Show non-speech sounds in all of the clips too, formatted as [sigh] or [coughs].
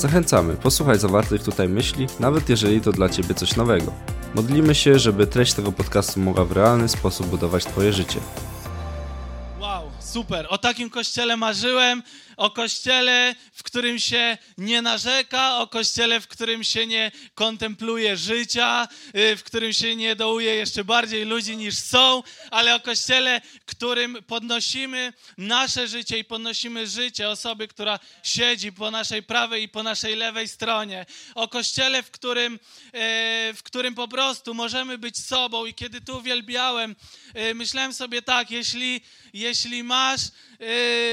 Zachęcamy, posłuchaj zawartych tutaj myśli, nawet jeżeli to dla Ciebie coś nowego. Modlimy się, żeby treść tego podcastu mogła w realny sposób budować Twoje życie. Super. O takim kościele marzyłem. O kościele, w którym się nie narzeka, o kościele, w którym się nie kontempluje życia, y, w którym się nie dołuje jeszcze bardziej ludzi niż są, ale o kościele, którym podnosimy nasze życie i podnosimy życie osoby, która siedzi po naszej prawej i po naszej lewej stronie. O kościele, w którym, y, w którym po prostu możemy być sobą. I kiedy tu uwielbiałem, myślałem sobie tak, jeśli, jeśli masz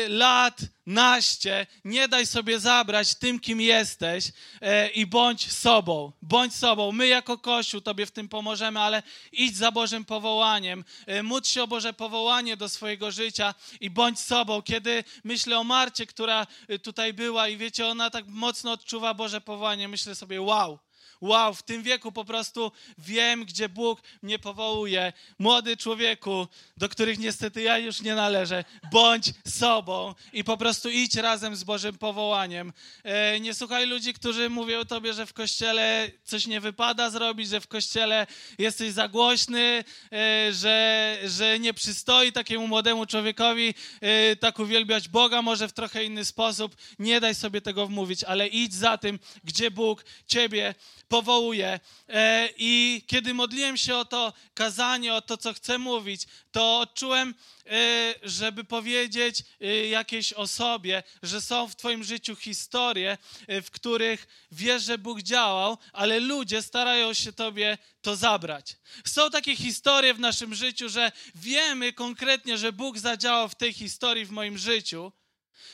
lat naście, nie daj sobie zabrać tym, kim jesteś e, i bądź sobą. Bądź sobą. My jako Kościół Tobie w tym pomożemy, ale idź za Bożym powołaniem. E, módl się o Boże powołanie do swojego życia i bądź sobą. Kiedy myślę o Marcie, która e, tutaj była i wiecie, ona tak mocno odczuwa Boże powołanie, myślę sobie, wow, Wow, w tym wieku po prostu wiem, gdzie Bóg mnie powołuje. Młody człowieku, do których niestety ja już nie należę, bądź sobą i po prostu idź razem z Bożym powołaniem. E, nie słuchaj ludzi, którzy mówią tobie, że w kościele coś nie wypada zrobić, że w kościele jesteś za głośny, e, że, że nie przystoi takiemu młodemu człowiekowi e, tak uwielbiać Boga, może w trochę inny sposób. Nie daj sobie tego wmówić, ale idź za tym, gdzie Bóg ciebie powołuje. E, I kiedy modliłem się o to kazanie, o to, co chcę mówić, to odczułem, e, żeby powiedzieć e, jakiejś osobie, że są w Twoim życiu historie, w których wiesz, że Bóg działał, ale ludzie starają się Tobie to zabrać. Są takie historie w naszym życiu, że wiemy konkretnie, że Bóg zadziałał w tej historii w moim życiu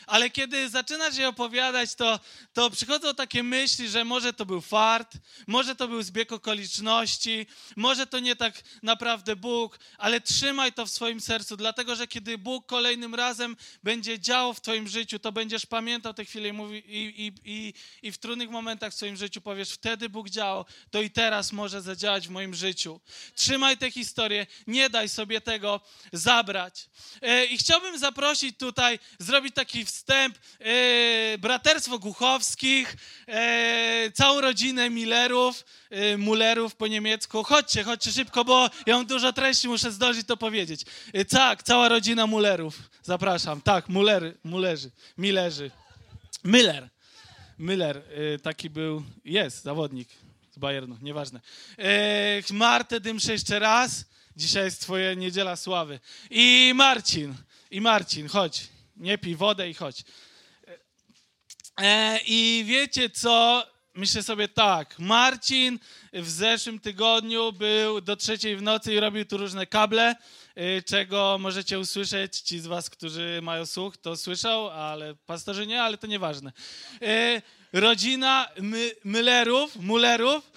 ale kiedy zaczynasz je opowiadać, to, to przychodzą takie myśli, że może to był fart, może to był zbieg okoliczności, może to nie tak naprawdę Bóg, ale trzymaj to w swoim sercu, dlatego że kiedy Bóg kolejnym razem będzie działał w Twoim życiu, to będziesz pamiętał te chwile i, i, i, i, i w trudnych momentach w swoim życiu powiesz, wtedy Bóg działał, to i teraz może zadziałać w moim życiu. Trzymaj tę historię, nie daj sobie tego zabrać. E, I chciałbym zaprosić tutaj, zrobić taki wstęp, e, braterstwo Głuchowskich, e, całą rodzinę Millerów, e, Mullerów po niemiecku. Chodźcie, chodźcie szybko, bo ja mam dużo treści, muszę zdążyć to powiedzieć. Tak, cała rodzina Mullerów. Zapraszam. Tak, Mullery, Mullerzy, Millerzy. Miller. Miller, taki był, jest zawodnik z Bayernu, nieważne. E, Martę dymszę jeszcze raz. Dzisiaj jest twoja niedziela sławy. I Marcin, i Marcin, chodź nie pij wodę i chodź. E, I wiecie co? Myślę sobie tak, Marcin w zeszłym tygodniu był do trzeciej w nocy i robił tu różne kable, e, czego możecie usłyszeć. Ci z was, którzy mają słuch, to słyszał, ale pastorzy nie, ale to nieważne. E, rodzina My Müllerów, Mullerów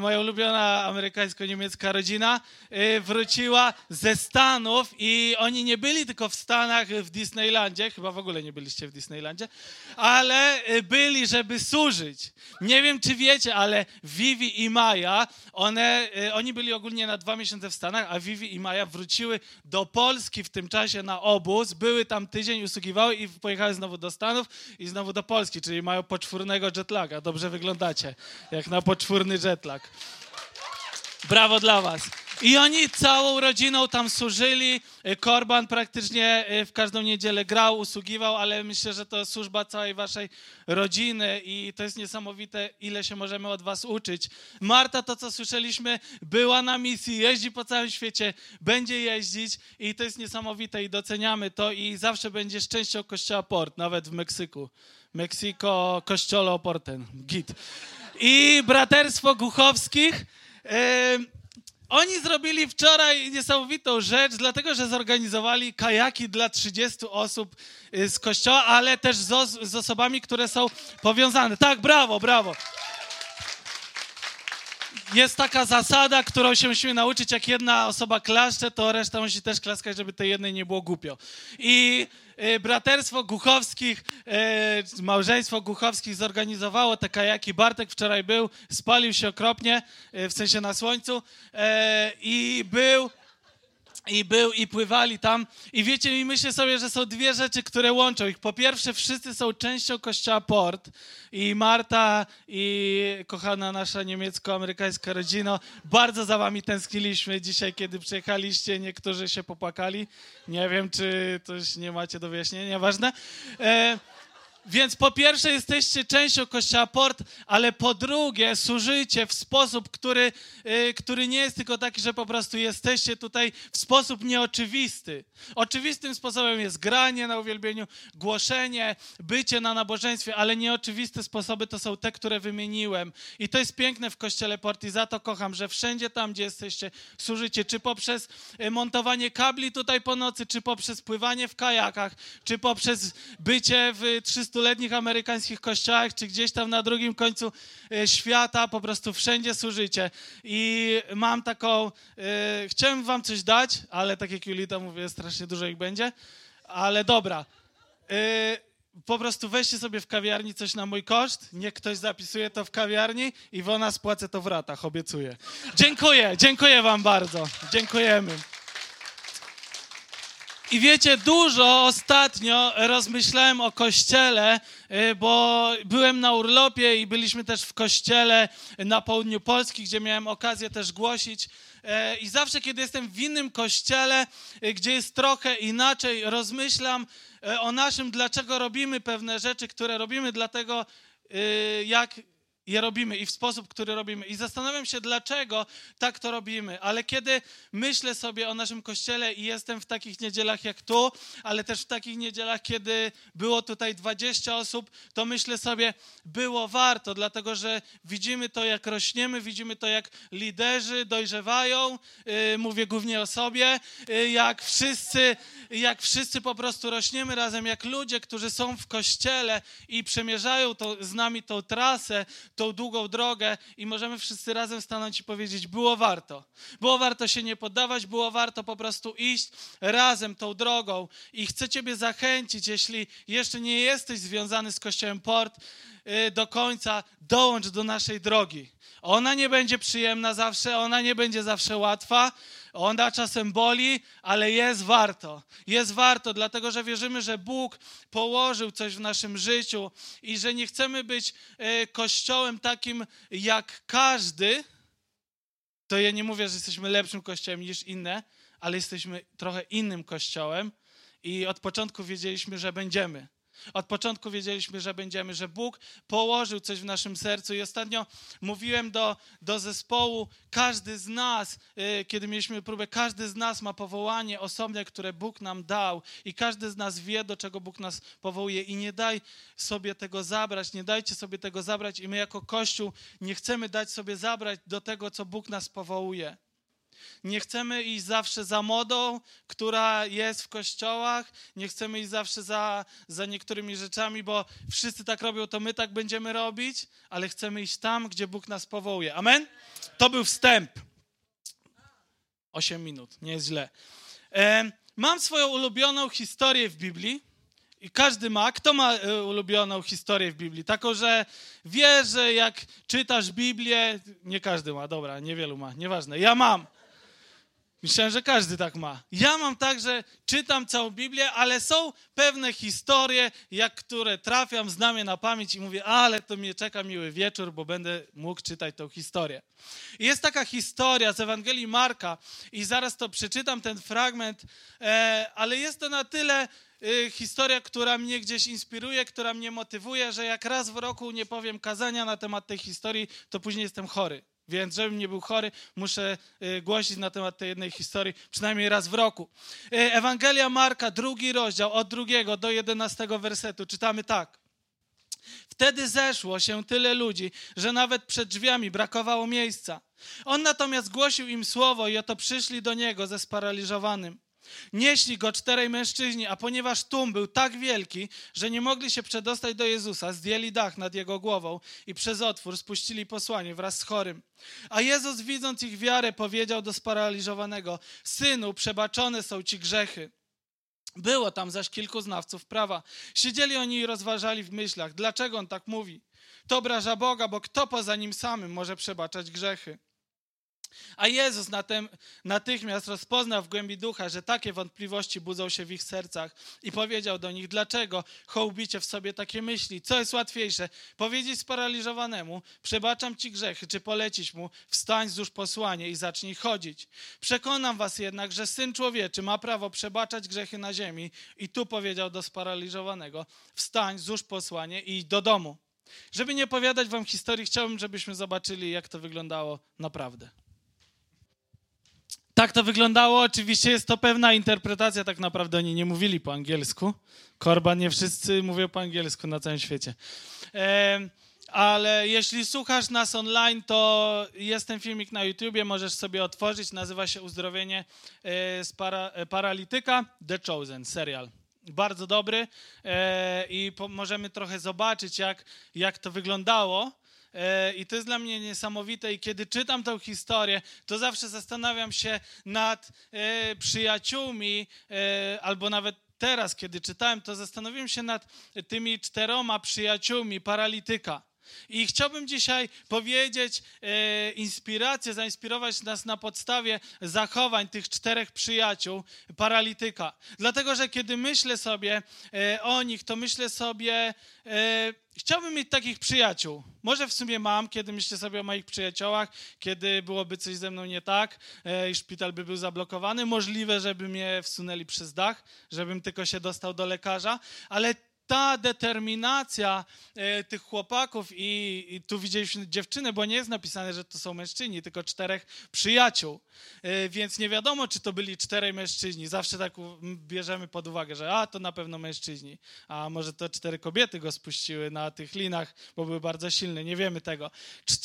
moja ulubiona amerykańsko-niemiecka rodzina, y, wróciła ze Stanów i oni nie byli tylko w Stanach, w Disneylandzie, chyba w ogóle nie byliście w Disneylandzie, ale y, byli, żeby służyć. Nie wiem, czy wiecie, ale Vivi i Maja, one, oni byli ogólnie na dwa miesiące w Stanach, a Vivi i Maja wróciły do Polski w tym czasie na obóz, były tam tydzień, usługiwały i pojechały znowu do Stanów i znowu do Polski, czyli mają poczwórnego jetlaga. Dobrze wyglądacie, jak na poczwórny jetlag. Brawo dla was. I oni całą rodziną tam służyli. Korban praktycznie e, w każdą niedzielę grał, usługiwał, ale myślę, że to służba całej waszej rodziny i to jest niesamowite, ile się możemy od was uczyć. Marta, to co słyszeliśmy, była na misji, jeździ po całym świecie, będzie jeździć i to jest niesamowite i doceniamy to i zawsze będziesz częścią kościoła Port, nawet w Meksyku. Meksiko, kościolo Porten, git i Braterstwo Głuchowskich. oni zrobili wczoraj niesamowitą rzecz, dlatego że zorganizowali kajaki dla 30 osób y, z kościoła, ale też z, z osobami, które są powiązane. Tak, brawo, brawo. Jest taka zasada, którą się musimy nauczyć, jak jedna osoba klaszcze, to reszta musi też klaskać, żeby tej jednej nie było głupio. I y, braterstwo Guchowskich, y, małżeństwo Guchowskich zorganizowało te kajaki. Bartek wczoraj był, spalił się okropnie, y, w sensie na słońcu i był i był, i pływali tam. I wiecie, i myślę sobie, że są dwie rzeczy, które łączą ich. Po pierwsze, wszyscy są częścią kościoła Port. I Marta, i kochana nasza niemiecko-amerykańska rodzina, bardzo za wami tęskniliśmy dzisiaj, kiedy przyjechaliście. Niektórzy się popłakali. Nie wiem, czy coś nie macie do wyjaśnienia, ważne. E więc po pierwsze jesteście częścią Kościoła Port, ale po drugie służycie w sposób, który, yy, który nie jest tylko taki, że po prostu jesteście tutaj w sposób nieoczywisty. Oczywistym sposobem jest granie na uwielbieniu, głoszenie, bycie na nabożeństwie, ale nieoczywiste sposoby to są te, które wymieniłem. I to jest piękne w Kościele Port i za to kocham, że wszędzie tam, gdzie jesteście, służycie, czy poprzez y, montowanie kabli tutaj po nocy, czy poprzez pływanie w kajakach, czy poprzez bycie w 300 letnich amerykańskich kościołach, czy gdzieś tam na drugim końcu e, świata, po prostu wszędzie służycie. I mam taką, e, chciałem wam coś dać, ale tak jak Julita mówię, strasznie dużo ich będzie, ale dobra. E, po prostu weźcie sobie w kawiarni coś na mój koszt, niech ktoś zapisuje to w kawiarni i wona spłacę to w ratach, obiecuję. Dziękuję, dziękuję wam bardzo. Dziękujemy. I wiecie, dużo ostatnio rozmyślałem o kościele, y, bo byłem na urlopie i byliśmy też w kościele na południu Polski, gdzie miałem okazję też głosić. Y, I zawsze, kiedy jestem w innym kościele, y, gdzie jest trochę inaczej, rozmyślam o naszym, dlaczego robimy pewne rzeczy, które robimy, dlatego jak je robimy i w sposób, który robimy. I zastanawiam się, dlaczego tak to robimy. Ale kiedy myślę sobie o naszym kościele i jestem w takich niedzielach jak tu, ale też w takich niedzielach, kiedy było tutaj 20 osób, to myślę sobie, było warto, dlatego że widzimy to, jak rośniemy, widzimy to, jak liderzy dojrzewają. Yy, mówię głównie o sobie, yy, jak wszyscy, jak wszyscy po prostu rośniemy razem, jak ludzie, którzy są w kościele i przemierzają to, z nami tą trasę, tą długą drogę i możemy wszyscy razem stanąć i powiedzieć, było warto. Było warto się nie poddawać, było warto po prostu iść razem tą drogą. I chcę Ciebie zachęcić, jeśli jeszcze nie jesteś związany z Kościołem Port, y, do końca dołącz do naszej drogi. Ona nie będzie przyjemna zawsze, ona nie będzie zawsze łatwa, ona czasem boli, ale jest warto. Jest warto, dlatego że wierzymy, że Bóg położył coś w naszym życiu i że nie chcemy być e, kościołem takim jak każdy. To ja nie mówię, że jesteśmy lepszym kościołem niż inne, ale jesteśmy trochę innym kościołem i od początku wiedzieliśmy, że będziemy. Od początku wiedzieliśmy, że będziemy, że Bóg położył coś w naszym sercu. I ostatnio mówiłem do, do zespołu, każdy z nas, yy, kiedy mieliśmy próbę, każdy z nas ma powołanie osobne, które Bóg nam dał, i każdy z nas wie, do czego Bóg nas powołuje. I nie daj sobie tego zabrać, nie dajcie sobie tego zabrać, i my jako Kościół nie chcemy dać sobie zabrać do tego, co Bóg nas powołuje. Nie chcemy iść zawsze za modą, która jest w kościołach. Nie chcemy iść zawsze za, za niektórymi rzeczami, bo wszyscy tak robią, to my tak będziemy robić, ale chcemy iść tam, gdzie Bóg nas powołuje. Amen? To był wstęp. Osiem minut, nie jest źle. Mam swoją ulubioną historię w Biblii. I każdy ma. Kto ma e, ulubioną historię w Biblii? Taką, że wie, że jak czytasz Biblię, nie każdy ma, dobra, niewielu ma, nieważne. Ja mam. Myślałem, że każdy tak ma. Ja mam tak, że czytam całą Biblię, ale są pewne historie, jak które trafiam, znam je na pamięć i mówię, ale to mnie czeka miły wieczór, bo będę mógł czytać tą historię. I jest taka historia z Ewangelii Marka i zaraz to przeczytam, ten fragment, e, ale jest to na tyle e, historia, która mnie gdzieś inspiruje, która mnie motywuje, że jak raz w roku nie powiem kazania na temat tej historii, to później jestem chory. Więc żebym nie był chory, muszę y, głosić na temat tej jednej historii przynajmniej raz w roku. Y, Ewangelia Marka, drugi rozdział, od drugiego do jedenastego wersetu, czytamy tak. Wtedy zeszło się tyle ludzi, że nawet przed drzwiami brakowało miejsca. On natomiast głosił im słowo i oto przyszli do niego ze sparaliżowanym. Nieśli go czterej mężczyźni, a ponieważ tłum był tak wielki, że nie mogli się przedostać do Jezusa, zdjęli dach nad jego głową i przez otwór spuścili posłanie wraz z chorym. A Jezus, widząc ich wiarę, powiedział do sparaliżowanego: Synu, przebaczone są ci grzechy. Było tam zaś kilku znawców prawa. Siedzieli oni i rozważali w myślach, dlaczego on tak mówi. To obraża Boga, bo kto poza nim samym może przebaczać grzechy? A Jezus natychmiast rozpoznał w głębi ducha, że takie wątpliwości budzą się w ich sercach i powiedział do nich, dlaczego hołbicie w sobie takie myśli? Co jest łatwiejsze? Powiedzieć sparaliżowanemu, przebaczam ci grzechy, czy polecić mu, wstań, złóż posłanie i zacznij chodzić. Przekonam was jednak, że Syn Człowieczy ma prawo przebaczać grzechy na ziemi i tu powiedział do sparaliżowanego, wstań, złóż posłanie i idź do domu. Żeby nie opowiadać wam historii, chciałbym, żebyśmy zobaczyli, jak to wyglądało naprawdę. Tak to wyglądało. Oczywiście jest to pewna interpretacja, tak naprawdę oni nie mówili po angielsku. Korban nie wszyscy mówią po angielsku na całym świecie. Ale jeśli słuchasz nas online, to jest ten filmik na YouTubie, możesz sobie otworzyć. Nazywa się Uzdrowienie e, z para, e, paralityka The Chosen, serial. Bardzo dobry e, i po, możemy trochę zobaczyć, jak, jak to wyglądało. E, I to jest dla mnie niesamowite. I kiedy czytam tę historię, to zawsze zastanawiam się nad e, przyjaciółmi, e, albo nawet teraz, kiedy czytałem, to zastanowiłem się nad tymi czteroma przyjaciółmi paralityka. I chciałbym dzisiaj powiedzieć inspirację, zainspirować nas na podstawie zachowań tych czterech przyjaciół paralityka. Dlatego, że kiedy myślę sobie o nich, to myślę sobie, chciałbym mieć takich przyjaciół. Może w sumie mam, kiedy myślę sobie o moich przyjaciołach, kiedy byłoby coś ze mną nie tak e, i szpital by był zablokowany. Możliwe, żeby mnie wsunęli przez dach, żebym tylko się dostał do lekarza, ale ta determinacja e, tych chłopaków i, i, tu widzieliśmy dziewczynę, bo nie jest napisane, że to są mężczyźni, tylko czterech przyjaciół. E, więc nie wiadomo, czy to byli czterej mężczyźni. Zawsze tak bierzemy pod uwagę, że a, to na pewno mężczyźni. A może to cztery kobiety go spuściły na tych linach, bo były bardzo silne. Nie wiemy tego.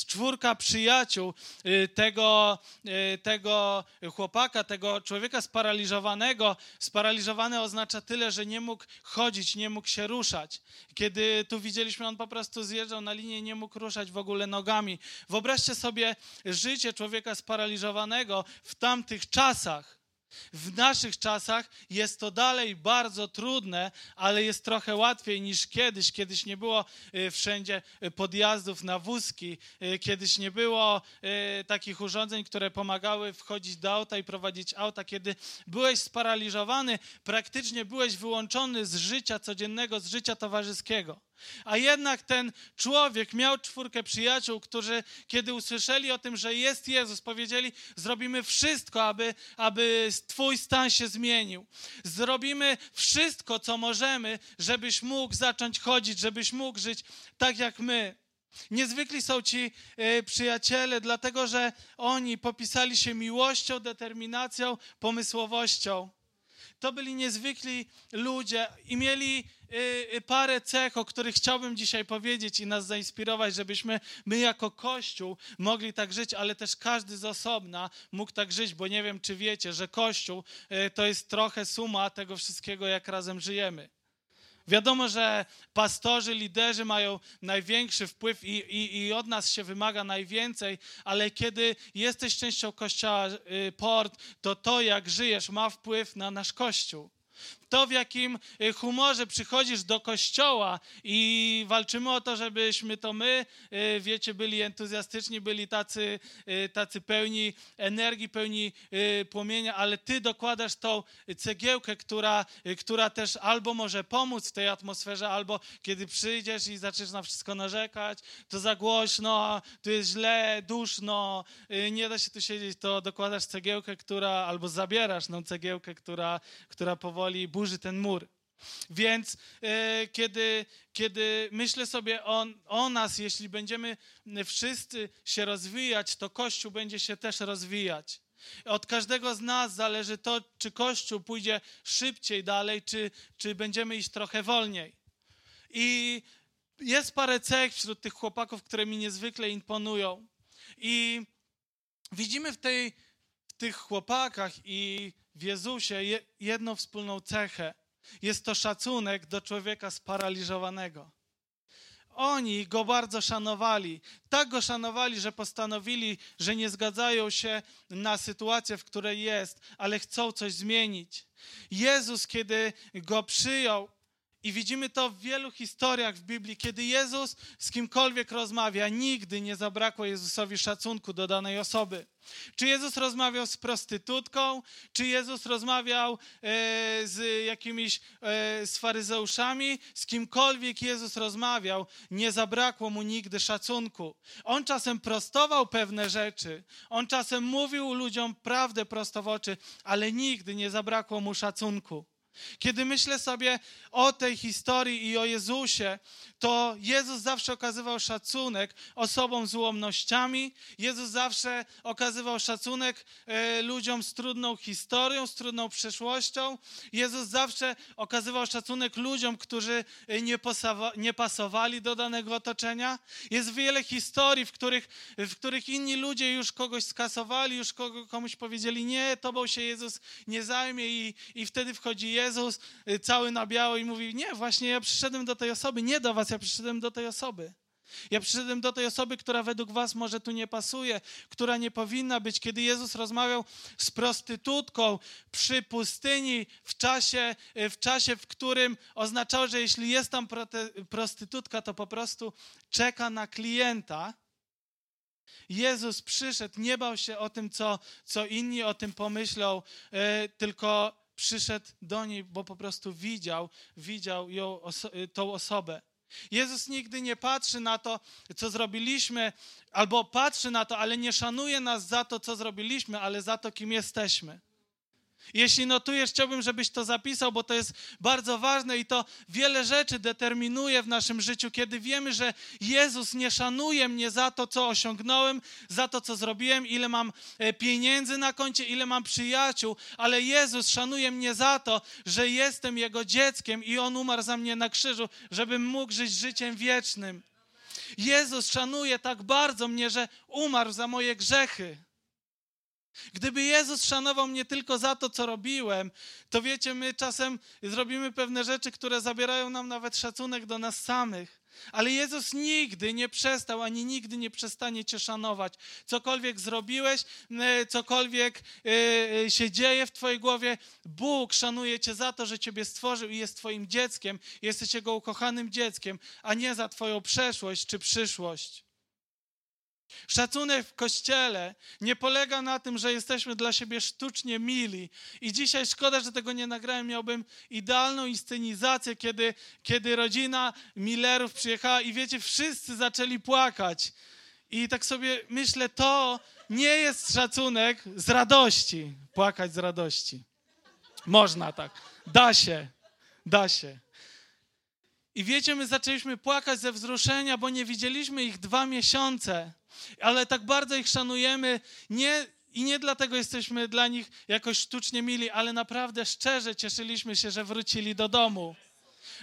Czwórka przyjaciół e, tego, e, tego chłopaka, tego człowieka sparaliżowanego. Sparaliżowany oznacza tyle, że nie mógł chodzić, nie mógł się ruszać. Kiedy tu widzieliśmy, on po prostu zjeżdżał na linię, nie mógł ruszać w ogóle nogami. Wyobraźcie sobie życie człowieka sparaliżowanego w tamtych czasach. W naszych czasach jest to dalej bardzo trudne, ale jest trochę łatwiej niż kiedyś. Kiedyś nie było y, wszędzie y, podjazdów na wózki, y, kiedyś nie było takich urządzeń, które pomagały wchodzić do auta i prowadzić auta. Kiedy byłeś sparaliżowany, praktycznie byłeś wyłączony z życia codziennego, z życia towarzyskiego. A jednak ten człowiek miał czwórkę przyjaciół, którzy, kiedy usłyszeli o tym, że jest Jezus, powiedzieli: Zrobimy wszystko, aby, aby Twój stan się zmienił. Zrobimy wszystko, co możemy, żebyś mógł zacząć chodzić, żebyś mógł żyć tak jak my. Niezwykli są ci y, przyjaciele, dlatego że oni popisali się miłością, determinacją, pomysłowością. To byli niezwykli ludzie i mieli parę cech, o których chciałbym dzisiaj powiedzieć i nas zainspirować, żebyśmy my jako Kościół mogli tak żyć, ale też każdy z osobna mógł tak żyć, bo nie wiem, czy wiecie, że Kościół y, to jest trochę suma tego wszystkiego, jak razem żyjemy. Wiadomo, że pastorzy, liderzy mają największy wpływ i, i, i, od nas się wymaga najwięcej, ale kiedy jesteś częścią kościoła y, port, to to, jak żyjesz, ma wpływ na nasz kościół to, w jakim y, humorze przychodzisz do kościoła i walczymy o to, żebyśmy to my, y, wiecie, byli entuzjastyczni, byli tacy, y, tacy pełni energii, pełni płomienia, ale ty dokładasz tą cegiełkę, która, która też albo może pomóc w tej atmosferze, albo kiedy przyjdziesz i zaczniesz na wszystko narzekać, to za głośno, tu jest źle, duszno, nie da się tu siedzieć, to dokładasz cegiełkę, która, albo zabierasz tą cegiełkę, która, która powoli burzy ten mur. Więc e, kiedy, kiedy myślę sobie o, o nas, jeśli będziemy wszyscy się rozwijać, to Kościół będzie się też rozwijać. Od każdego z nas zależy to, czy Kościół pójdzie szybciej dalej, czy, czy będziemy iść trochę wolniej. I jest parę cech wśród tych chłopaków, które mi niezwykle imponują. I widzimy w, tej, w tych chłopakach i w Jezusie jedną wspólną cechę. Jest to szacunek do człowieka sparaliżowanego. Oni go bardzo szanowali. Tak go szanowali, że postanowili, że nie zgadzają się na sytuację, w której jest, ale chcą coś zmienić. Jezus, kiedy go przyjął, i widzimy to w wielu historiach w Biblii, kiedy Jezus z kimkolwiek rozmawia, nigdy nie zabrakło Jezusowi szacunku do danej osoby. Czy Jezus rozmawiał z prostytutką, czy Jezus rozmawiał e, z jakimiś e, z faryzeuszami, z kimkolwiek Jezus rozmawiał, nie zabrakło mu nigdy szacunku. On czasem prostował pewne rzeczy, on czasem mówił ludziom prawdę prosto w oczy, ale nigdy nie zabrakło mu szacunku. Kiedy myślę sobie o tej historii i o Jezusie, to Jezus zawsze okazywał szacunek osobom z ułomnościami. Jezus zawsze okazywał szacunek e, ludziom z trudną historią, z trudną przeszłością. Jezus zawsze okazywał szacunek ludziom, którzy e, nie, nie pasowali do danego otoczenia. Jest wiele historii, w których, w których inni ludzie już kogoś skasowali, już komuś powiedzieli, nie, tobą się Jezus nie zajmie i, i wtedy wchodzi Jezus e, cały na biało i mówi, nie, właśnie ja przyszedłem do tej osoby, nie do was, ja przyszedłem do tej osoby. Ja przyszedłem do tej osoby, która według was może tu nie pasuje, która nie powinna być. Kiedy Jezus rozmawiał z prostytutką przy pustyni w czasie, w czasie, w którym oznaczało, że jeśli jest tam prostytutka, to po prostu czeka na klienta. Jezus przyszedł, nie bał się o tym, co, co inni o tym pomyślą, yy, tylko przyszedł do niej, bo po prostu widział, widział ją, oso tą osobę. Jezus nigdy nie patrzy na to, co zrobiliśmy, albo patrzy na to, ale nie szanuje nas za to, co zrobiliśmy, ale za to, kim jesteśmy. Jeśli notujesz, chciałbym, żebyś to zapisał, bo to jest bardzo ważne i to wiele rzeczy determinuje w naszym życiu, kiedy wiemy, że Jezus nie szanuje mnie za to, co osiągnąłem, za to, co zrobiłem, ile mam e, pieniędzy na koncie, ile mam przyjaciół, ale Jezus szanuje mnie za to, że jestem Jego dzieckiem i On umarł za mnie na krzyżu, żebym mógł żyć życiem wiecznym. Jezus szanuje tak bardzo mnie, że umarł za moje grzechy. Gdyby Jezus szanował mnie tylko za to, co robiłem, to wiecie, my czasem zrobimy pewne rzeczy, które zabierają nam nawet szacunek do nas samych. Ale Jezus nigdy nie przestał, ani nigdy nie przestanie Cię szanować. Cokolwiek zrobiłeś, e, cokolwiek e, e, się dzieje w Twojej głowie, Bóg szanuje Cię za to, że Ciebie stworzył i jest Twoim dzieckiem, jesteś Jego ukochanym dzieckiem, a nie za Twoją przeszłość czy przyszłość. Szacunek w kościele nie polega na tym, że jesteśmy dla siebie sztucznie mili. I dzisiaj szkoda, że tego nie nagrałem. Miałbym idealną inscenizację, kiedy, kiedy rodzina Millerów przyjechała i wiecie, wszyscy zaczęli płakać. I tak sobie myślę, to nie jest szacunek z radości. Płakać z radości. Można tak. Da się. Da się. I wiecie, my zaczęliśmy płakać ze wzruszenia, bo nie widzieliśmy ich dwa miesiące ale tak bardzo ich szanujemy, nie, i nie dlatego jesteśmy dla nich jakoś sztucznie mili, ale naprawdę szczerze cieszyliśmy się, że wrócili do domu.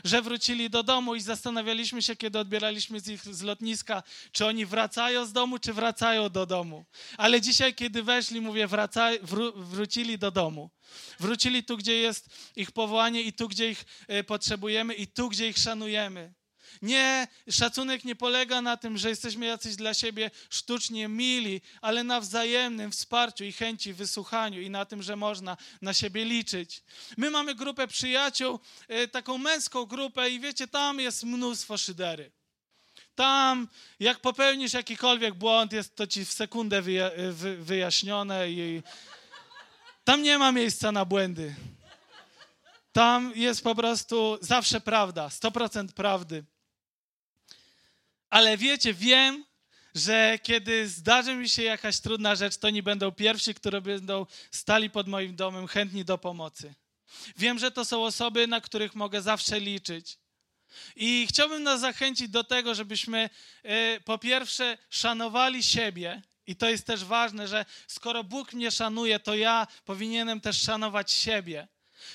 Że wrócili do domu i zastanawialiśmy się, kiedy odbieraliśmy z ich z lotniska, czy oni wracają z domu, czy wracają do domu. Ale dzisiaj, kiedy weszli, mówię, wraca, wró wrócili do domu. Wrócili tu, gdzie jest ich powołanie i tu, gdzie ich y, potrzebujemy i tu, gdzie ich szanujemy. Nie, szacunek nie polega na tym, że jesteśmy jacyś dla siebie sztucznie mili, ale na wzajemnym wsparciu i chęci wysłuchaniu i na tym, że można na siebie liczyć. My mamy grupę przyjaciół, e, taką męską grupę i wiecie, tam jest mnóstwo szydery. Tam, jak popełnisz jakikolwiek błąd, jest to ci w sekundę wyjaśnione i tam nie ma miejsca na błędy. Tam jest po prostu zawsze prawda, 100% prawdy. Ale wiecie, wiem, że kiedy zdarzy mi się jakaś trudna rzecz, to nie będą pierwsi, które będą stali pod moim domem chętni do pomocy. Wiem, że to są osoby, na których mogę zawsze liczyć. I chciałbym nas zachęcić do tego, żebyśmy e, po pierwsze szanowali siebie, i to jest też ważne, że skoro Bóg mnie szanuje, to ja powinienem też szanować siebie.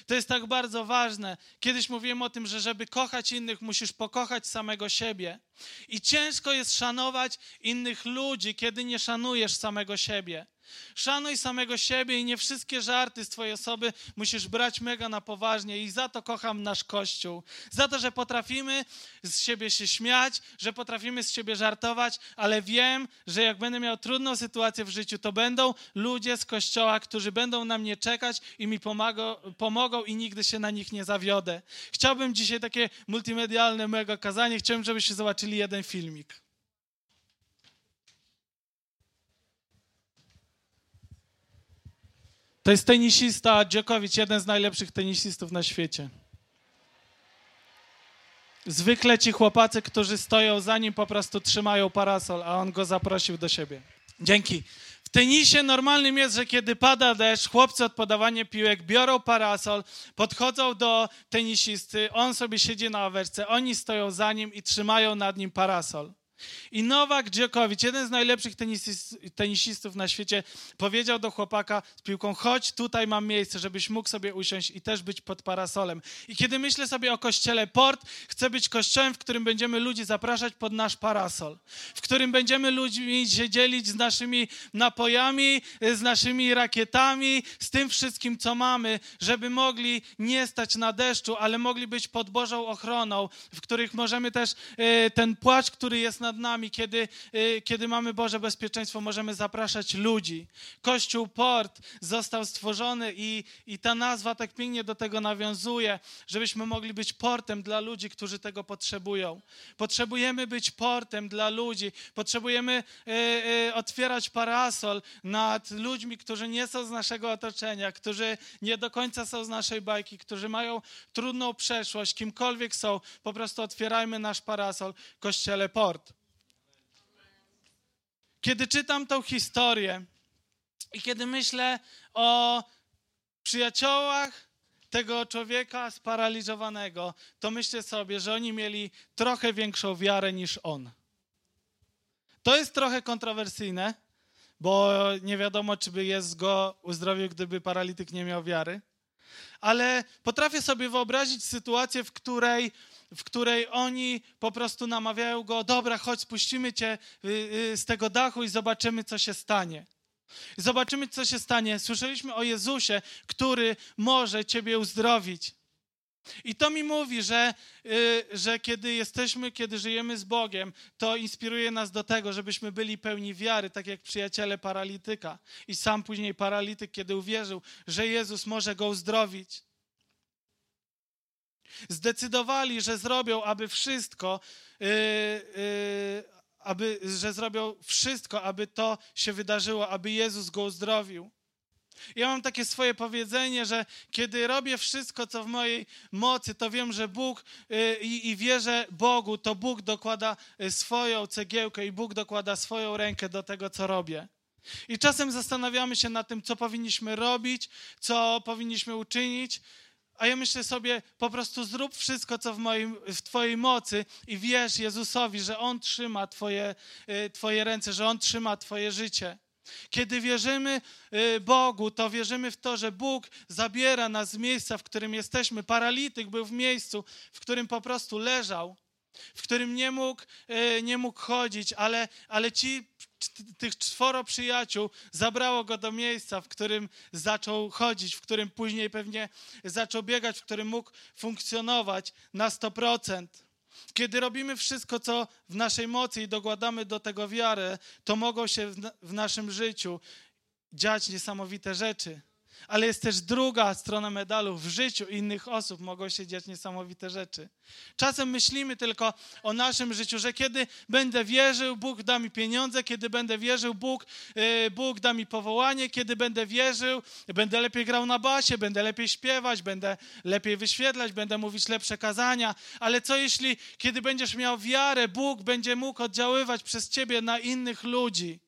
To jest tak bardzo ważne. Kiedyś mówiłem o tym, że żeby kochać innych, musisz pokochać samego siebie. I ciężko jest szanować innych ludzi, kiedy nie szanujesz samego siebie. Szanuj samego siebie i nie wszystkie żarty z twojej osoby musisz brać mega na poważnie i za to kocham nasz Kościół. Za to, że potrafimy z siebie się śmiać, że potrafimy z siebie żartować, ale wiem, że jak będę miał trudną sytuację w życiu, to będą ludzie z Kościoła, którzy będą na mnie czekać i mi pomogą, pomogą i nigdy się na nich nie zawiodę. Chciałbym dzisiaj takie multimedialne mega kazanie, chciałbym, żebyście zobaczyli jeden filmik. To jest tenisista Dziokowicz, jeden z najlepszych tenisistów na świecie. Zwykle ci chłopacy, którzy stoją za nim, po prostu trzymają parasol, a on go zaprosił do siebie. Dzięki. W tenisie normalnym jest, że kiedy pada deszcz, chłopcy od podawania piłek biorą parasol, podchodzą do tenisisty, on sobie siedzi na awerce, oni stoją za nim i trzymają nad nim parasol. I Nowak Djokovic, jeden z najlepszych tenisistów na świecie, powiedział do chłopaka z piłką: Chodź, tutaj mam miejsce, żebyś mógł sobie usiąść i też być pod parasolem. I kiedy myślę sobie o kościele Port, chcę być kościołem, w którym będziemy ludzi zapraszać pod nasz parasol, w którym będziemy ludźmi się dzielić z naszymi napojami, z naszymi rakietami, z tym wszystkim, co mamy, żeby mogli nie stać na deszczu, ale mogli być pod Bożą ochroną, w których możemy też e, ten płacz, który jest na nad nami, kiedy, y, kiedy mamy Boże bezpieczeństwo, możemy zapraszać ludzi. Kościół Port został stworzony i, i ta nazwa tak pięknie do tego nawiązuje, żebyśmy mogli być portem dla ludzi, którzy tego potrzebują. Potrzebujemy być portem dla ludzi, potrzebujemy y, y, otwierać parasol nad ludźmi, którzy nie są z naszego otoczenia, którzy nie do końca są z naszej bajki, którzy mają trudną przeszłość, kimkolwiek są, po prostu otwierajmy nasz parasol, Kościele Port. Kiedy czytam tą historię i kiedy myślę o przyjaciołach tego człowieka sparaliżowanego, to myślę sobie, że oni mieli trochę większą wiarę niż on. To jest trochę kontrowersyjne, bo nie wiadomo, czy by jest go uzdrowił, gdyby paralityk nie miał wiary. Ale potrafię sobie wyobrazić sytuację, w której w której oni po prostu namawiają go, dobra, chodź, spuścimy cię y, y, z tego dachu i zobaczymy, co się stanie. Zobaczymy, co się stanie. Słyszeliśmy o Jezusie, który może ciebie uzdrowić. I to mi mówi, że, y, że kiedy jesteśmy, kiedy żyjemy z Bogiem, to inspiruje nas do tego, żebyśmy byli pełni wiary, tak jak przyjaciele paralityka. I sam później paralityk, kiedy uwierzył, że Jezus może go uzdrowić. Zdecydowali, że zrobią, aby wszystko, yy, yy, aby, że zrobią wszystko, aby to się wydarzyło, aby Jezus go uzdrowił. Ja mam takie swoje powiedzenie, że kiedy robię wszystko, co w mojej mocy, to wiem, że Bóg yy, i wierzę Bogu, to Bóg dokłada y, swoją cegiełkę i Bóg dokłada swoją rękę do tego, co robię. I czasem zastanawiamy się nad tym, co powinniśmy robić, co powinniśmy uczynić, a ja myślę sobie, po prostu zrób wszystko, co w, moim, w Twojej mocy i wierz Jezusowi, że On trzyma twoje, y, twoje ręce, że On trzyma Twoje życie. Kiedy wierzymy y, Bogu, to wierzymy w to, że Bóg zabiera nas z miejsca, w którym jesteśmy. Paralityk był w miejscu, w którym po prostu leżał, w którym nie mógł, y, nie mógł chodzić, ale, ale ci tych czworo przyjaciół zabrało go do miejsca, w którym zaczął chodzić, w którym później pewnie zaczął biegać, w którym mógł funkcjonować na 100%. Kiedy robimy wszystko, co w naszej mocy i dokładamy do tego wiarę, to mogą się w naszym życiu dziać niesamowite rzeczy. Ale jest też druga strona medalu. W życiu innych osób mogą się dziać niesamowite rzeczy. Czasem myślimy tylko o naszym życiu, że kiedy będę wierzył, Bóg da mi pieniądze, kiedy będę wierzył, Bóg, yy, Bóg da mi powołanie, kiedy będę wierzył, będę lepiej grał na basie, będę lepiej śpiewać, będę lepiej wyświetlać, będę mówić lepsze kazania. Ale co jeśli, kiedy będziesz miał wiarę, Bóg będzie mógł oddziaływać przez ciebie na innych ludzi?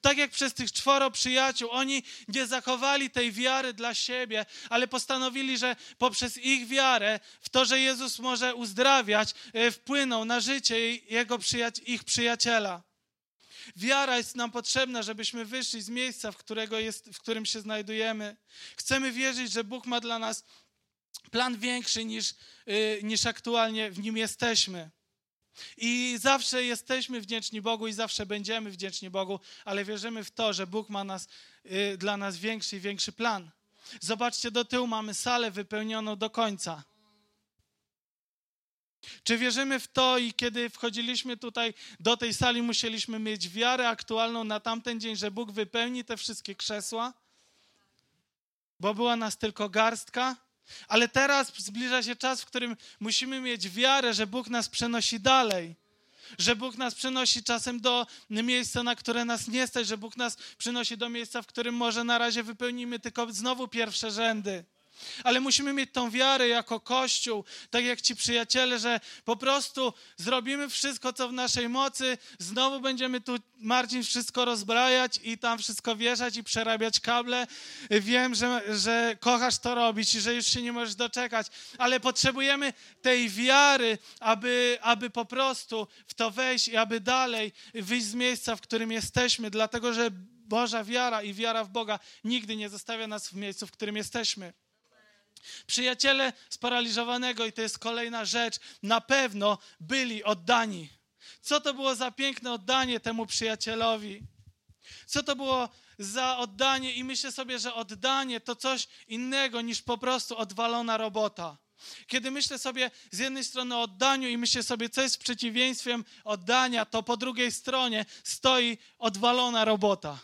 Tak jak przez tych czworo przyjaciół, oni nie zachowali tej wiary dla siebie, ale postanowili, że poprzez ich wiarę w to, że Jezus może uzdrawiać, e, wpłyną na życie jego przyjac ich przyjaciela. Wiara jest nam potrzebna, żebyśmy wyszli z miejsca, w, którego jest, w którym się znajdujemy. Chcemy wierzyć, że Bóg ma dla nas plan większy niż, yy, niż aktualnie w nim jesteśmy. I zawsze jesteśmy wdzięczni Bogu i zawsze będziemy wdzięczni Bogu, ale wierzymy w to, że Bóg ma nas, y, dla nas większy i większy plan. Zobaczcie do tyłu, mamy salę wypełnioną do końca. Czy wierzymy w to i kiedy wchodziliśmy tutaj do tej sali, musieliśmy mieć wiarę aktualną na tamten dzień, że Bóg wypełni te wszystkie krzesła? Bo była nas tylko garstka? Ale teraz zbliża się czas, w którym musimy mieć wiarę, że Bóg nas przenosi dalej. Że Bóg nas przenosi czasem do miejsca, na które nas nie stać, że Bóg nas przynosi do miejsca, w którym może na razie wypełnimy tylko znowu pierwsze rzędy. Ale musimy mieć tą wiarę jako Kościół, tak jak ci przyjaciele, że po prostu zrobimy wszystko, co w naszej mocy. Znowu będziemy tu, Marcin, wszystko rozbrajać i tam wszystko wieszać i przerabiać kable. Wiem, że, że kochasz to robić i że już się nie możesz doczekać, ale potrzebujemy tej wiary, aby, aby po prostu w to wejść i aby dalej wyjść z miejsca, w którym jesteśmy, dlatego że Boża wiara i wiara w Boga nigdy nie zostawia nas w miejscu, w którym jesteśmy. Przyjaciele sparaliżowanego, i to jest kolejna rzecz, na pewno byli oddani. Co to było za piękne oddanie temu przyjacielowi? Co to było za oddanie? I myślę sobie, że oddanie to coś innego niż po prostu odwalona robota. Kiedy myślę sobie z jednej strony o oddaniu i myślę sobie, co jest przeciwieństwem oddania, to po drugiej stronie stoi odwalona robota.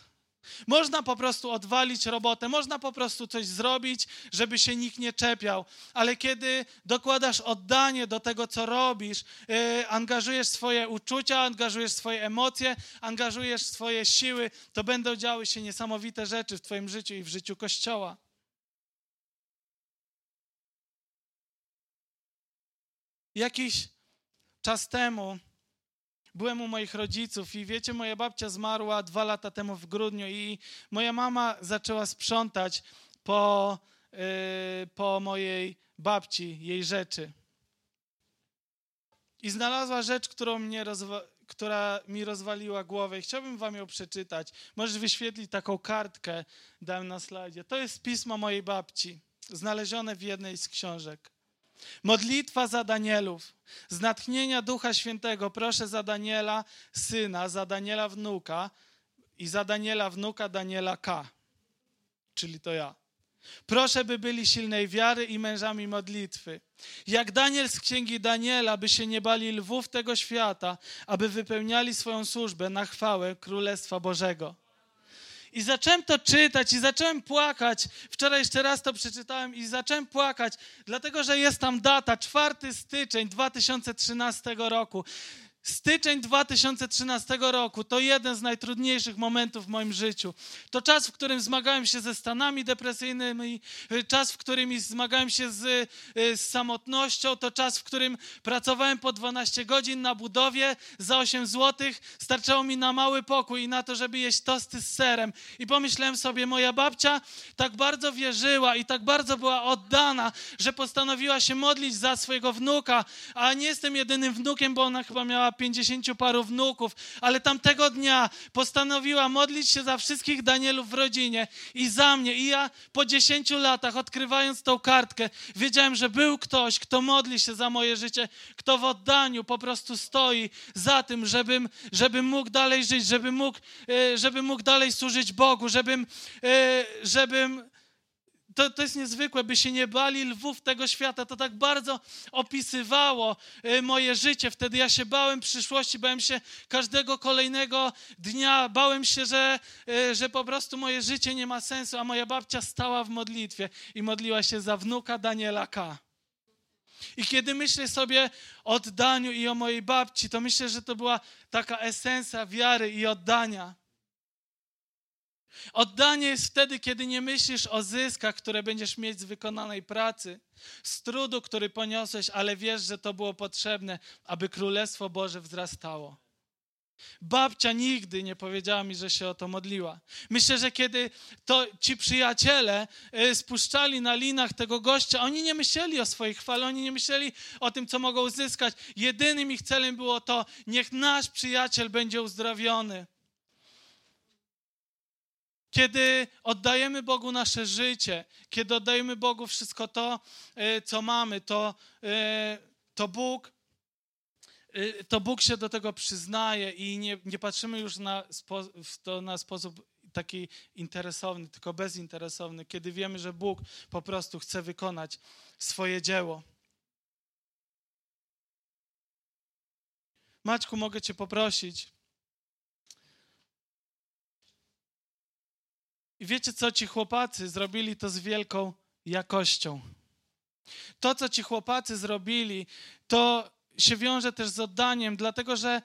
Można po prostu odwalić robotę, można po prostu coś zrobić, żeby się nikt nie czepiał, ale kiedy dokładasz oddanie do tego, co robisz, yy, angażujesz swoje uczucia, angażujesz swoje emocje, angażujesz swoje siły, to będą działy się niesamowite rzeczy w Twoim życiu i w życiu Kościoła. Jakiś czas temu byłem u moich rodziców i wiecie, moja babcia zmarła dwa lata temu w grudniu i moja mama zaczęła sprzątać po, yy, po mojej babci, jej rzeczy. I znalazła rzecz, którą mnie która mi rozwaliła głowę i chciałbym wam ją przeczytać. Możesz wyświetlić taką kartkę, dałem na slajdzie. To jest pismo mojej babci, znalezione w jednej z książek. Modlitwa za Danielów. Z natchnienia Ducha Świętego proszę za Daniela syna, za Daniela wnuka i za Daniela wnuka Daniela K. Czyli to ja. Proszę, by byli silnej wiary i mężami modlitwy. Jak Daniel z księgi Daniela, by się nie bali lwów tego świata, aby wypełniali swoją służbę na chwałę Królestwa Bożego. I zacząłem to czytać i zacząłem płakać. Wczoraj jeszcze raz to przeczytałem i zacząłem płakać, dlatego że jest tam data 4 styczeń 2013 roku. Styczeń 2013 roku to jeden z najtrudniejszych momentów w moim życiu. To czas, w którym zmagałem się ze stanami depresyjnymi, czas, w którym zmagałem się z, z, samotnością, to czas, w którym pracowałem po 12 godzin na budowie za 8 zł. Starczało mi na mały pokój i na to, żeby jeść tosty z serem. I pomyślałem sobie, moja babcia tak bardzo wierzyła i tak bardzo była oddana, że postanowiła się modlić za swojego wnuka, a nie jestem jedynym wnukiem, bo ona chyba miała pięćdziesięciu paru wnuków, ale tamtego dnia postanowiła modlić się za wszystkich Danielów w rodzinie i za mnie. I ja po dziesięciu latach, odkrywając tą kartkę, wiedziałem, że był ktoś, kto modli się za moje życie, kto w oddaniu po prostu stoi za tym, żebym, żebym mógł dalej żyć, żebym mógł, e, żebym mógł dalej służyć Bogu, żebym, e, żebym to, to jest niezwykłe, by się nie bali lwów tego świata. To tak bardzo opisywało y, moje życie. Wtedy ja się bałem przyszłości, bałem się każdego kolejnego dnia, bałem się, że, y, że po prostu moje życie nie ma sensu, a moja babcia stała w modlitwie i modliła się za wnuka Daniela K. I kiedy myślę sobie o oddaniu i o mojej babci, to myślę, że to była taka esencja wiary i oddania. Oddanie jest wtedy, kiedy nie myślisz o zyskach, które będziesz mieć z wykonanej pracy, z trudu, który poniosłeś, ale wiesz, że to było potrzebne, aby Królestwo Boże wzrastało. Babcia nigdy nie powiedziała mi, że się o to modliła. Myślę, że kiedy to ci przyjaciele y, spuszczali na linach tego gościa, oni nie myśleli o swojej chwale, oni nie myśleli o tym, co mogą uzyskać. Jedynym ich celem było to, niech nasz przyjaciel będzie uzdrowiony. Kiedy oddajemy Bogu nasze życie, kiedy oddajemy Bogu wszystko to, e, co mamy, to, e, to Bóg y, to Bóg się do tego przyznaje i nie, nie patrzymy już na, to na sposób taki interesowny, tylko bezinteresowny, kiedy wiemy, że Bóg po prostu chce wykonać swoje dzieło. Maćku, mogę Cię poprosić. I wiecie co, ci chłopacy zrobili to z wielką jakością. To, co ci chłopacy zrobili, to się wiąże też z oddaniem, dlatego że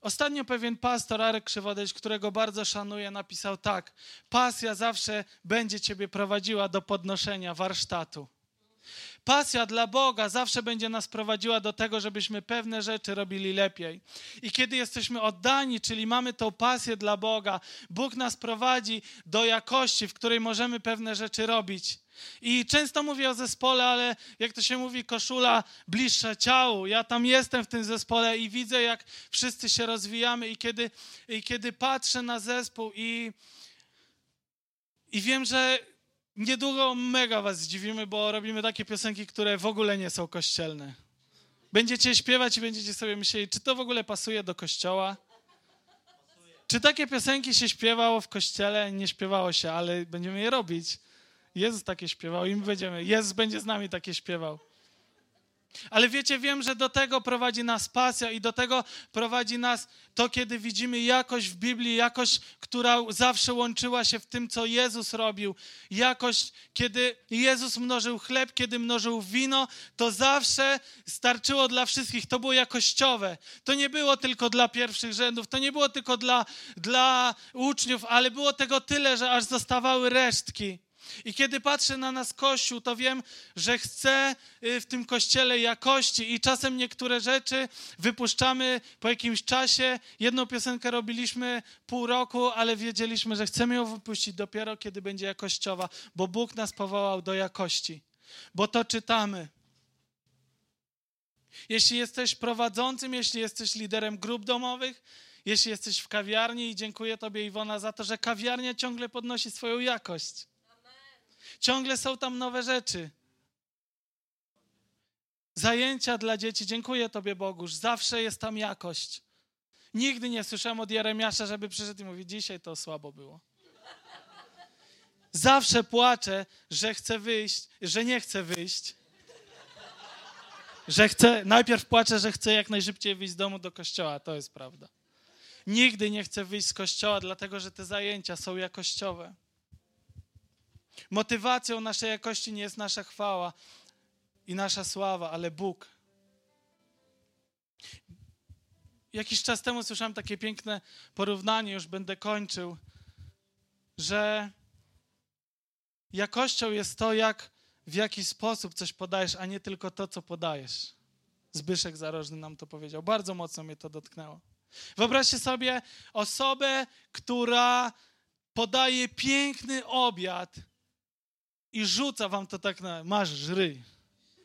ostatnio pewien pastor, Arek Krzywodeć, którego bardzo szanuję, napisał tak: Pasja zawsze będzie ciebie prowadziła do podnoszenia warsztatu. Pasja dla Boga zawsze będzie nas prowadziła do tego, żebyśmy pewne rzeczy robili lepiej. I kiedy jesteśmy oddani, czyli mamy tą pasję dla Boga, Bóg nas prowadzi do jakości, w której możemy pewne rzeczy robić. I często mówię o zespole, ale jak to się mówi, koszula bliższa ciału. Ja tam jestem w tym zespole i widzę, jak wszyscy się rozwijamy. I kiedy, i kiedy patrzę na zespół i, i wiem, że niedługo mega was zdziwimy, bo robimy takie piosenki, które w ogóle nie są kościelne. Będziecie śpiewać i będziecie sobie myśleli, czy to w ogóle pasuje do kościoła? Czy takie piosenki się śpiewało w kościele? Nie śpiewało się, ale będziemy je robić. Jezus takie śpiewał i my będziemy. Jezus będzie z nami takie śpiewał. Ale wiecie, wiem, że do tego prowadzi nas pasja i do tego prowadzi nas to, kiedy widzimy jakość w Biblii, jakość, która zawsze łączyła się w tym, co Jezus robił. Jakość, kiedy Jezus mnożył chleb, kiedy mnożył wino, to zawsze starczyło dla wszystkich. To było jakościowe. To nie było tylko dla pierwszych rzędów, to nie było tylko dla, dla uczniów, ale było tego tyle, że aż zostawały resztki. I kiedy patrzę na nas Kościół, to wiem, że chcę y, w tym Kościele jakości i czasem niektóre rzeczy wypuszczamy po jakimś czasie. Jedną piosenkę robiliśmy pół roku, ale wiedzieliśmy, że chcemy ją wypuścić dopiero, kiedy będzie jakościowa, bo Bóg nas powołał do jakości, bo to czytamy. Jeśli jesteś prowadzącym, jeśli jesteś liderem grup domowych, jeśli jesteś w kawiarni i dziękuję Tobie Iwona za to, że kawiarnia ciągle podnosi swoją jakość. Ciągle są tam nowe rzeczy. Zajęcia dla dzieci. Dziękuję Tobie, Bogusz. Zawsze jest tam jakość. Nigdy nie słyszałem od Jeremiasza, żeby przyszedł i mówił, dzisiaj to słabo było. Zawsze płaczę, że chcę wyjść, że nie chcę wyjść. Że chcę, najpierw płaczę, że chcę jak najszybciej wyjść z domu do kościoła, to jest prawda. Nigdy nie chcę wyjść z kościoła, dlatego że te zajęcia są jakościowe. Motywacją naszej jakości nie jest nasza chwała i nasza sława, ale Bóg. Jakiś czas temu słyszałem takie piękne porównanie, już będę kończył, że jakością jest to, jak w jaki sposób coś podajesz, a nie tylko to, co podajesz. Zbyszek Zarożny nam to powiedział. Bardzo mocno mnie to dotknęło. Wyobraźcie sobie osobę, która podaje piękny obiad, i rzuca wam to tak na masz żryj.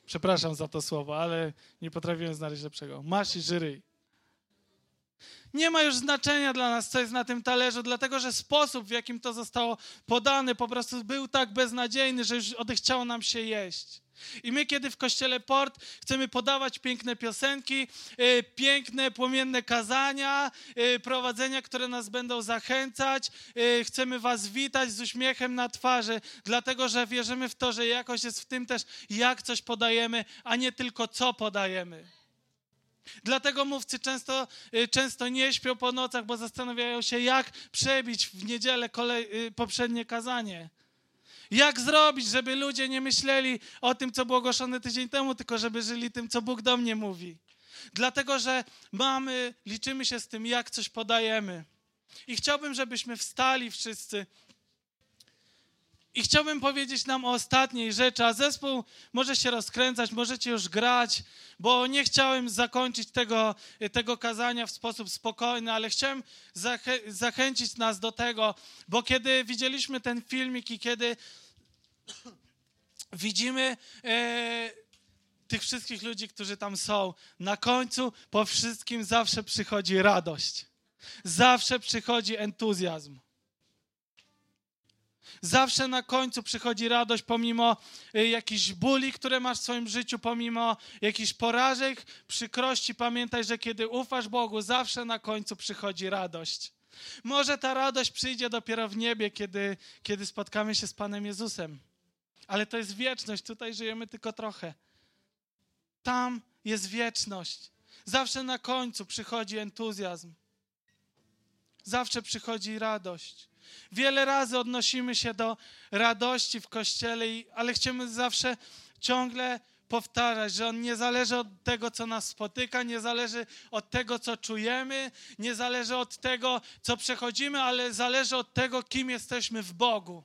Przepraszam za to słowo, ale nie potrafiłem znaleźć lepszego. Masz i żryj. Nie ma już znaczenia dla nas, co jest na tym talerzu, dlatego że sposób, w jakim to zostało podane, po prostu był tak beznadziejny, że już odechciało nam się jeść. I my, kiedy w kościele Port chcemy podawać piękne piosenki, y, piękne, płomienne kazania, y, prowadzenia, które nas będą zachęcać, y, chcemy Was witać z uśmiechem na twarzy, dlatego że wierzymy w to, że jakość jest w tym też, jak coś podajemy, a nie tylko co podajemy. Dlatego mówcy często, często nie śpią po nocach, bo zastanawiają się, jak przebić w niedzielę kolej, poprzednie kazanie. Jak zrobić, żeby ludzie nie myśleli o tym, co było głoszone tydzień temu, tylko żeby żyli tym, co Bóg do mnie mówi. Dlatego, że mamy, liczymy się z tym, jak coś podajemy. I chciałbym, żebyśmy wstali wszyscy. I chciałbym powiedzieć nam o ostatniej rzeczy, a zespół może się rozkręcać, możecie już grać, bo nie chciałem zakończyć tego, tego kazania w sposób spokojny, ale chciałem zachę zachęcić nas do tego, bo kiedy widzieliśmy ten filmik i kiedy [coughs] widzimy e, tych wszystkich ludzi, którzy tam są, na końcu po wszystkim zawsze przychodzi radość. Zawsze przychodzi entuzjazm. Zawsze na końcu przychodzi radość, pomimo y, jakichś bóli, które masz w swoim życiu, pomimo jakichś porażek, przykrości. Pamiętaj, że kiedy ufasz Bogu, zawsze na końcu przychodzi radość. Może ta radość przyjdzie dopiero w niebie, kiedy, kiedy spotkamy się z Panem Jezusem. Ale to jest wieczność, tutaj żyjemy tylko trochę. Tam jest wieczność. Zawsze na końcu przychodzi entuzjazm. Zawsze przychodzi radość. Wiele razy odnosimy się do radości w kościele, ale chcemy zawsze ciągle powtarzać, że on nie zależy od tego, co nas spotyka, nie zależy od tego, co czujemy, nie zależy od tego, co przechodzimy, ale zależy od tego, kim jesteśmy w Bogu.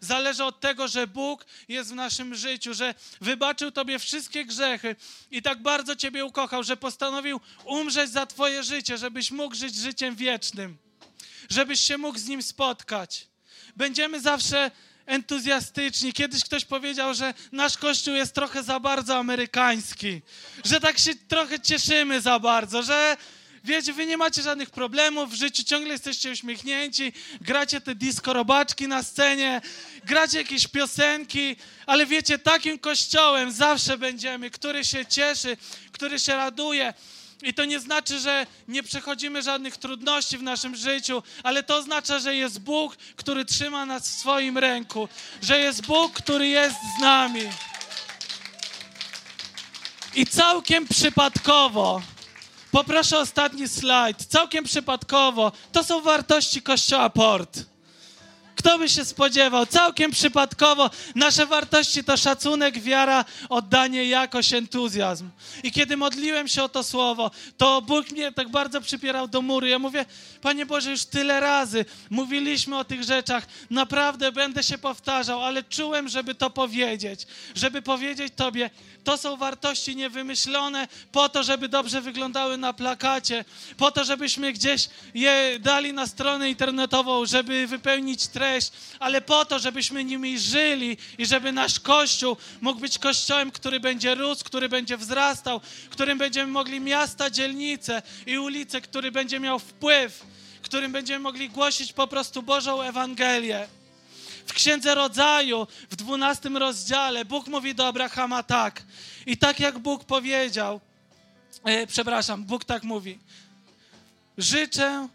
Zależy od tego, że Bóg jest w naszym życiu, że wybaczył Tobie wszystkie grzechy i tak bardzo Ciebie ukochał, że postanowił umrzeć za Twoje życie, żebyś mógł żyć życiem wiecznym, żebyś się mógł z Nim spotkać. Będziemy zawsze entuzjastyczni. Kiedyś ktoś powiedział, że nasz kościół jest trochę za bardzo amerykański, że tak się trochę cieszymy za bardzo, że wiecie, wy nie macie żadnych problemów w życiu, ciągle jesteście uśmiechnięci, gracie te disco robaczki na scenie, gracie jakieś piosenki, ale wiecie, takim kościołem zawsze będziemy, który się cieszy, który się raduje. I to nie znaczy, że nie przechodzimy żadnych trudności w naszym życiu, ale to oznacza, że jest Bóg, który trzyma nas w swoim ręku, że jest Bóg, który jest z nami. I całkiem przypadkowo, poproszę ostatni slajd, całkiem przypadkowo, to są wartości Kościoła Port. Kto by się spodziewał? Całkiem przypadkowo nasze wartości to szacunek, wiara, oddanie, jakość, entuzjazm. I kiedy modliłem się o to słowo, to Bóg mnie tak bardzo przypierał do muru. Ja mówię, Panie Boże, już tyle razy mówiliśmy o tych rzeczach. Naprawdę będę się powtarzał, ale czułem, żeby to powiedzieć. Żeby powiedzieć Tobie, to są wartości niewymyślone po to, żeby dobrze wyglądały na plakacie, po to, żebyśmy gdzieś je dali na stronę internetową, żeby wypełnić treść, ale po to, żebyśmy nimi żyli i żeby nasz Kościół mógł być Kościołem, który będzie rósł, który będzie wzrastał, którym będziemy mogli miasta, dzielnice i ulice, który będzie miał wpływ, którym będziemy mogli głosić po prostu Bożą Ewangelię. W Księdze Rodzaju, w dwunastym rozdziale, Bóg mówi do Abrahama tak. I tak jak Bóg powiedział, e, przepraszam, Bóg tak mówi. Życzę,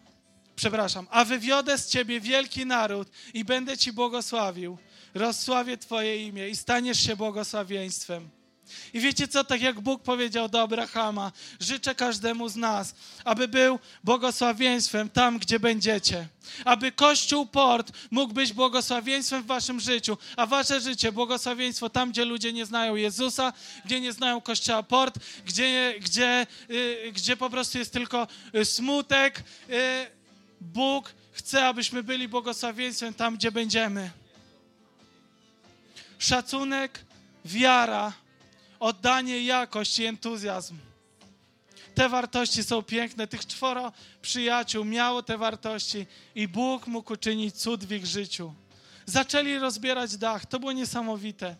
przepraszam, a wywiodę z ciebie wielki naród i będę ci błogosławił. Rozsławię twoje imię i staniesz się błogosławieństwem. I wiecie co, tak jak Bóg powiedział do Abrahama, życzę każdemu z nas, aby był błogosławieństwem tam, gdzie będziecie. Aby Kościół Port mógł być błogosławieństwem w waszym życiu, a wasze życie błogosławieństwo tam, gdzie ludzie nie znają Jezusa, gdzie nie znają Kościoła Port, gdzie, gdzie, yy, gdzie po prostu jest tylko y, smutek. Yy, Bóg chce, abyśmy byli błogosławieństwem tam, gdzie będziemy. Szacunek, wiara, oddanie, jakość i entuzjazm. Te wartości są piękne. Tych czworo przyjaciół miało te wartości i Bóg mógł uczynić cud w ich życiu. Zaczęli rozbierać dach. To było niesamowite.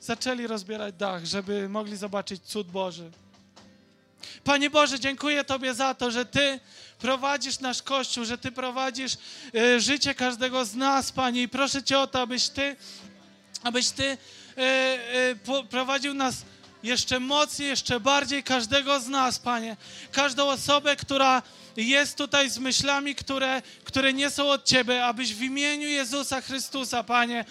Zaczęli rozbierać dach, żeby mogli zobaczyć cud Boży. Panie Boże, dziękuję Tobie za to, że Ty prowadzisz nasz Kościół, że Ty prowadzisz y, życie każdego z nas, Panie. I proszę Cię o to, abyś Ty, abyś Ty E, e, prowadził nas jeszcze mocniej, jeszcze bardziej każdego z nas, Panie. Każdą osobę, która jest tutaj z myślami, które, które nie są od Ciebie, abyś w imieniu Jezusa Chrystusa, Panie,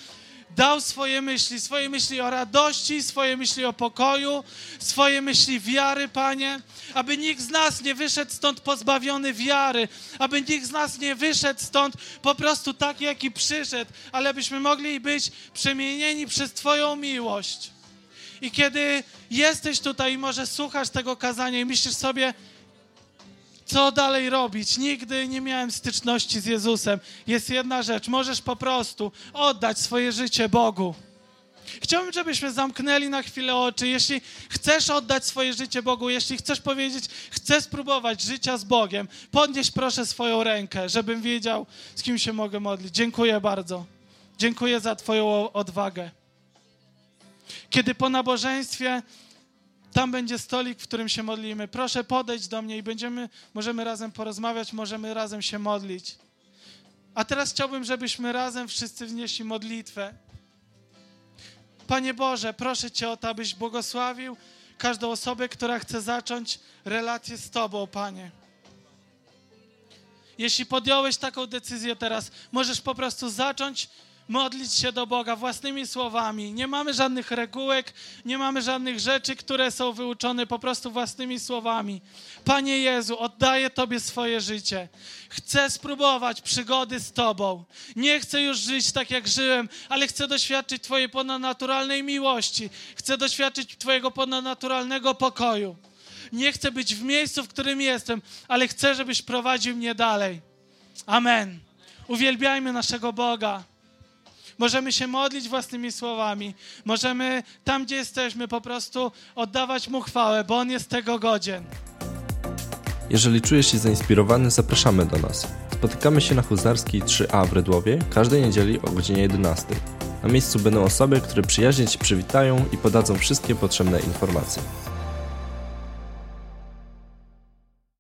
dał swoje myśli, swoje myśli o radości, swoje myśli o pokoju, swoje myśli wiary, Panie, aby nikt z nas nie wyszedł stąd pozbawiony wiary, aby nikt z nas nie wyszedł stąd po prostu tak, jaki przyszedł, ale abyśmy mogli być przemienieni przez Twoją miłość. I kiedy jesteś tutaj i może słuchasz tego kazania i myślisz sobie, co dalej robić? Nigdy nie miałem styczności z Jezusem. Jest jedna rzecz, możesz po prostu oddać swoje życie Bogu. Chciałbym, żebyśmy zamknęli na chwilę oczy. Jeśli chcesz oddać swoje życie Bogu, jeśli chcesz powiedzieć, chcę spróbować życia z Bogiem, podnieś proszę swoją rękę, żebym wiedział, z kim się mogę modlić. Dziękuję bardzo. Dziękuję za Twoją odwagę. Kiedy po nabożeństwie tam będzie stolik, w którym się modlimy. Proszę podejść do mnie i będziemy, możemy razem porozmawiać, możemy razem się modlić. A teraz chciałbym, żebyśmy razem wszyscy wnieśli modlitwę. Panie Boże, proszę Cię o to, abyś błogosławił każdą osobę, która chce zacząć relację z Tobą, Panie. Jeśli podjąłeś taką decyzję teraz, możesz po prostu zacząć modlić się do Boga własnymi słowami. Nie mamy żadnych regułek, nie mamy żadnych rzeczy, które są wyuczone po prostu własnymi słowami. Panie Jezu, oddaję Tobie swoje życie. Chcę spróbować przygody z Tobą. Nie chcę już żyć tak, jak żyłem, ale chcę doświadczyć Twojej ponadnaturalnej miłości. Chcę doświadczyć Twojego ponadnaturalnego pokoju. Nie chcę być w miejscu, w którym jestem, ale chcę, żebyś prowadził mnie dalej. Amen. Uwielbiajmy naszego Boga. Możemy się modlić własnymi słowami. Możemy tam, gdzie jesteśmy, po prostu oddawać Mu chwałę, bo On jest tego godzien. Jeżeli czujesz się zainspirowany, zapraszamy do nas. Spotykamy się na Huzarskiej 3A w Redłowie każdej niedzieli o godzinie 11. Na miejscu będą osoby, które przyjaźnie Ci przywitają i podadzą wszystkie potrzebne informacje.